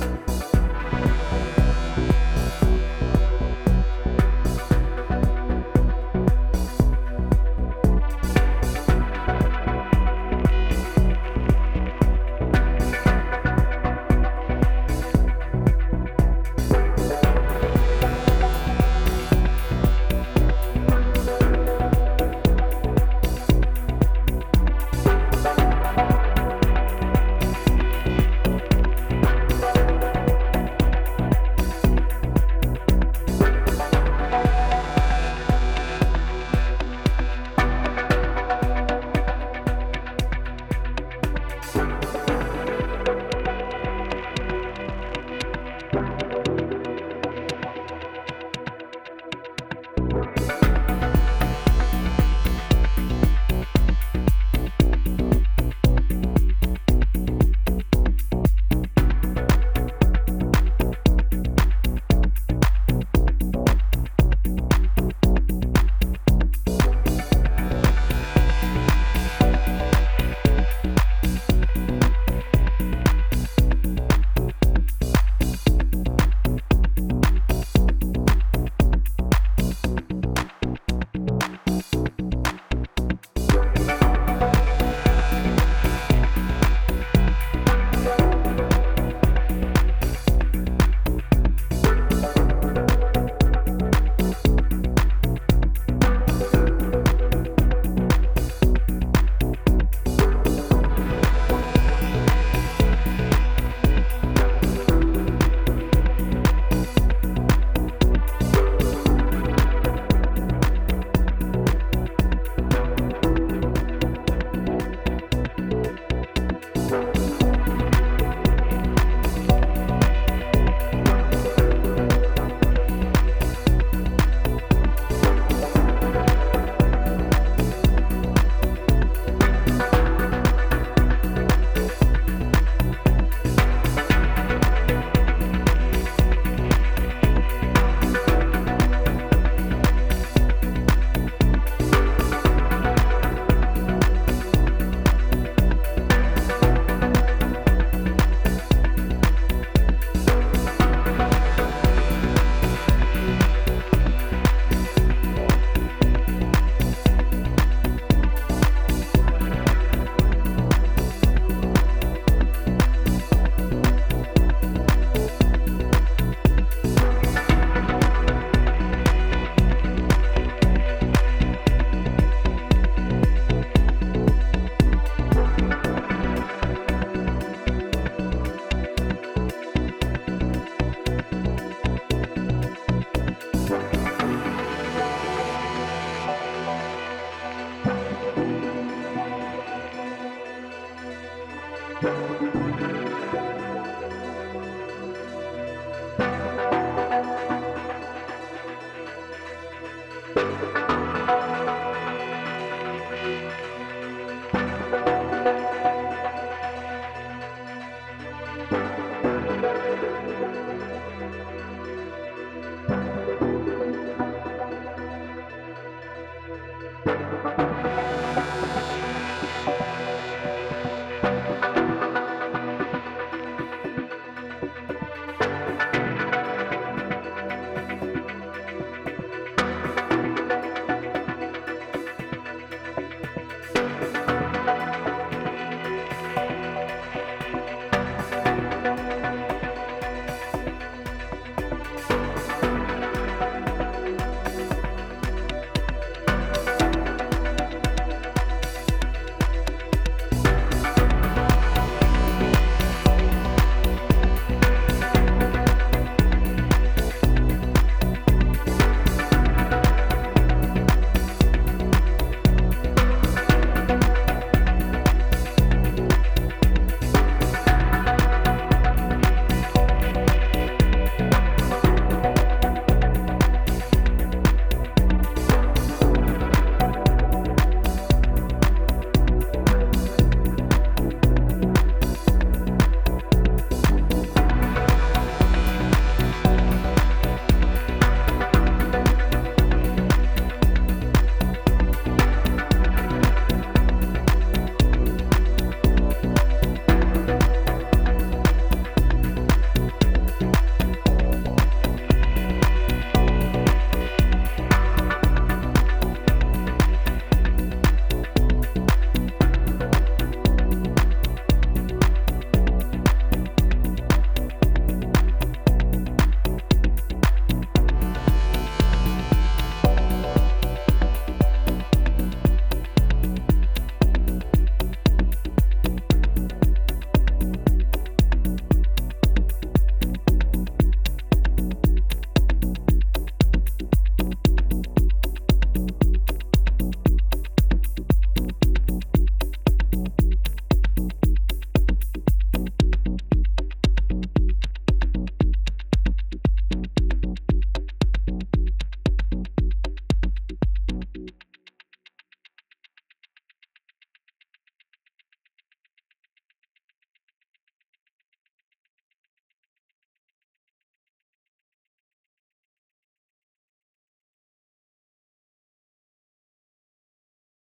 Música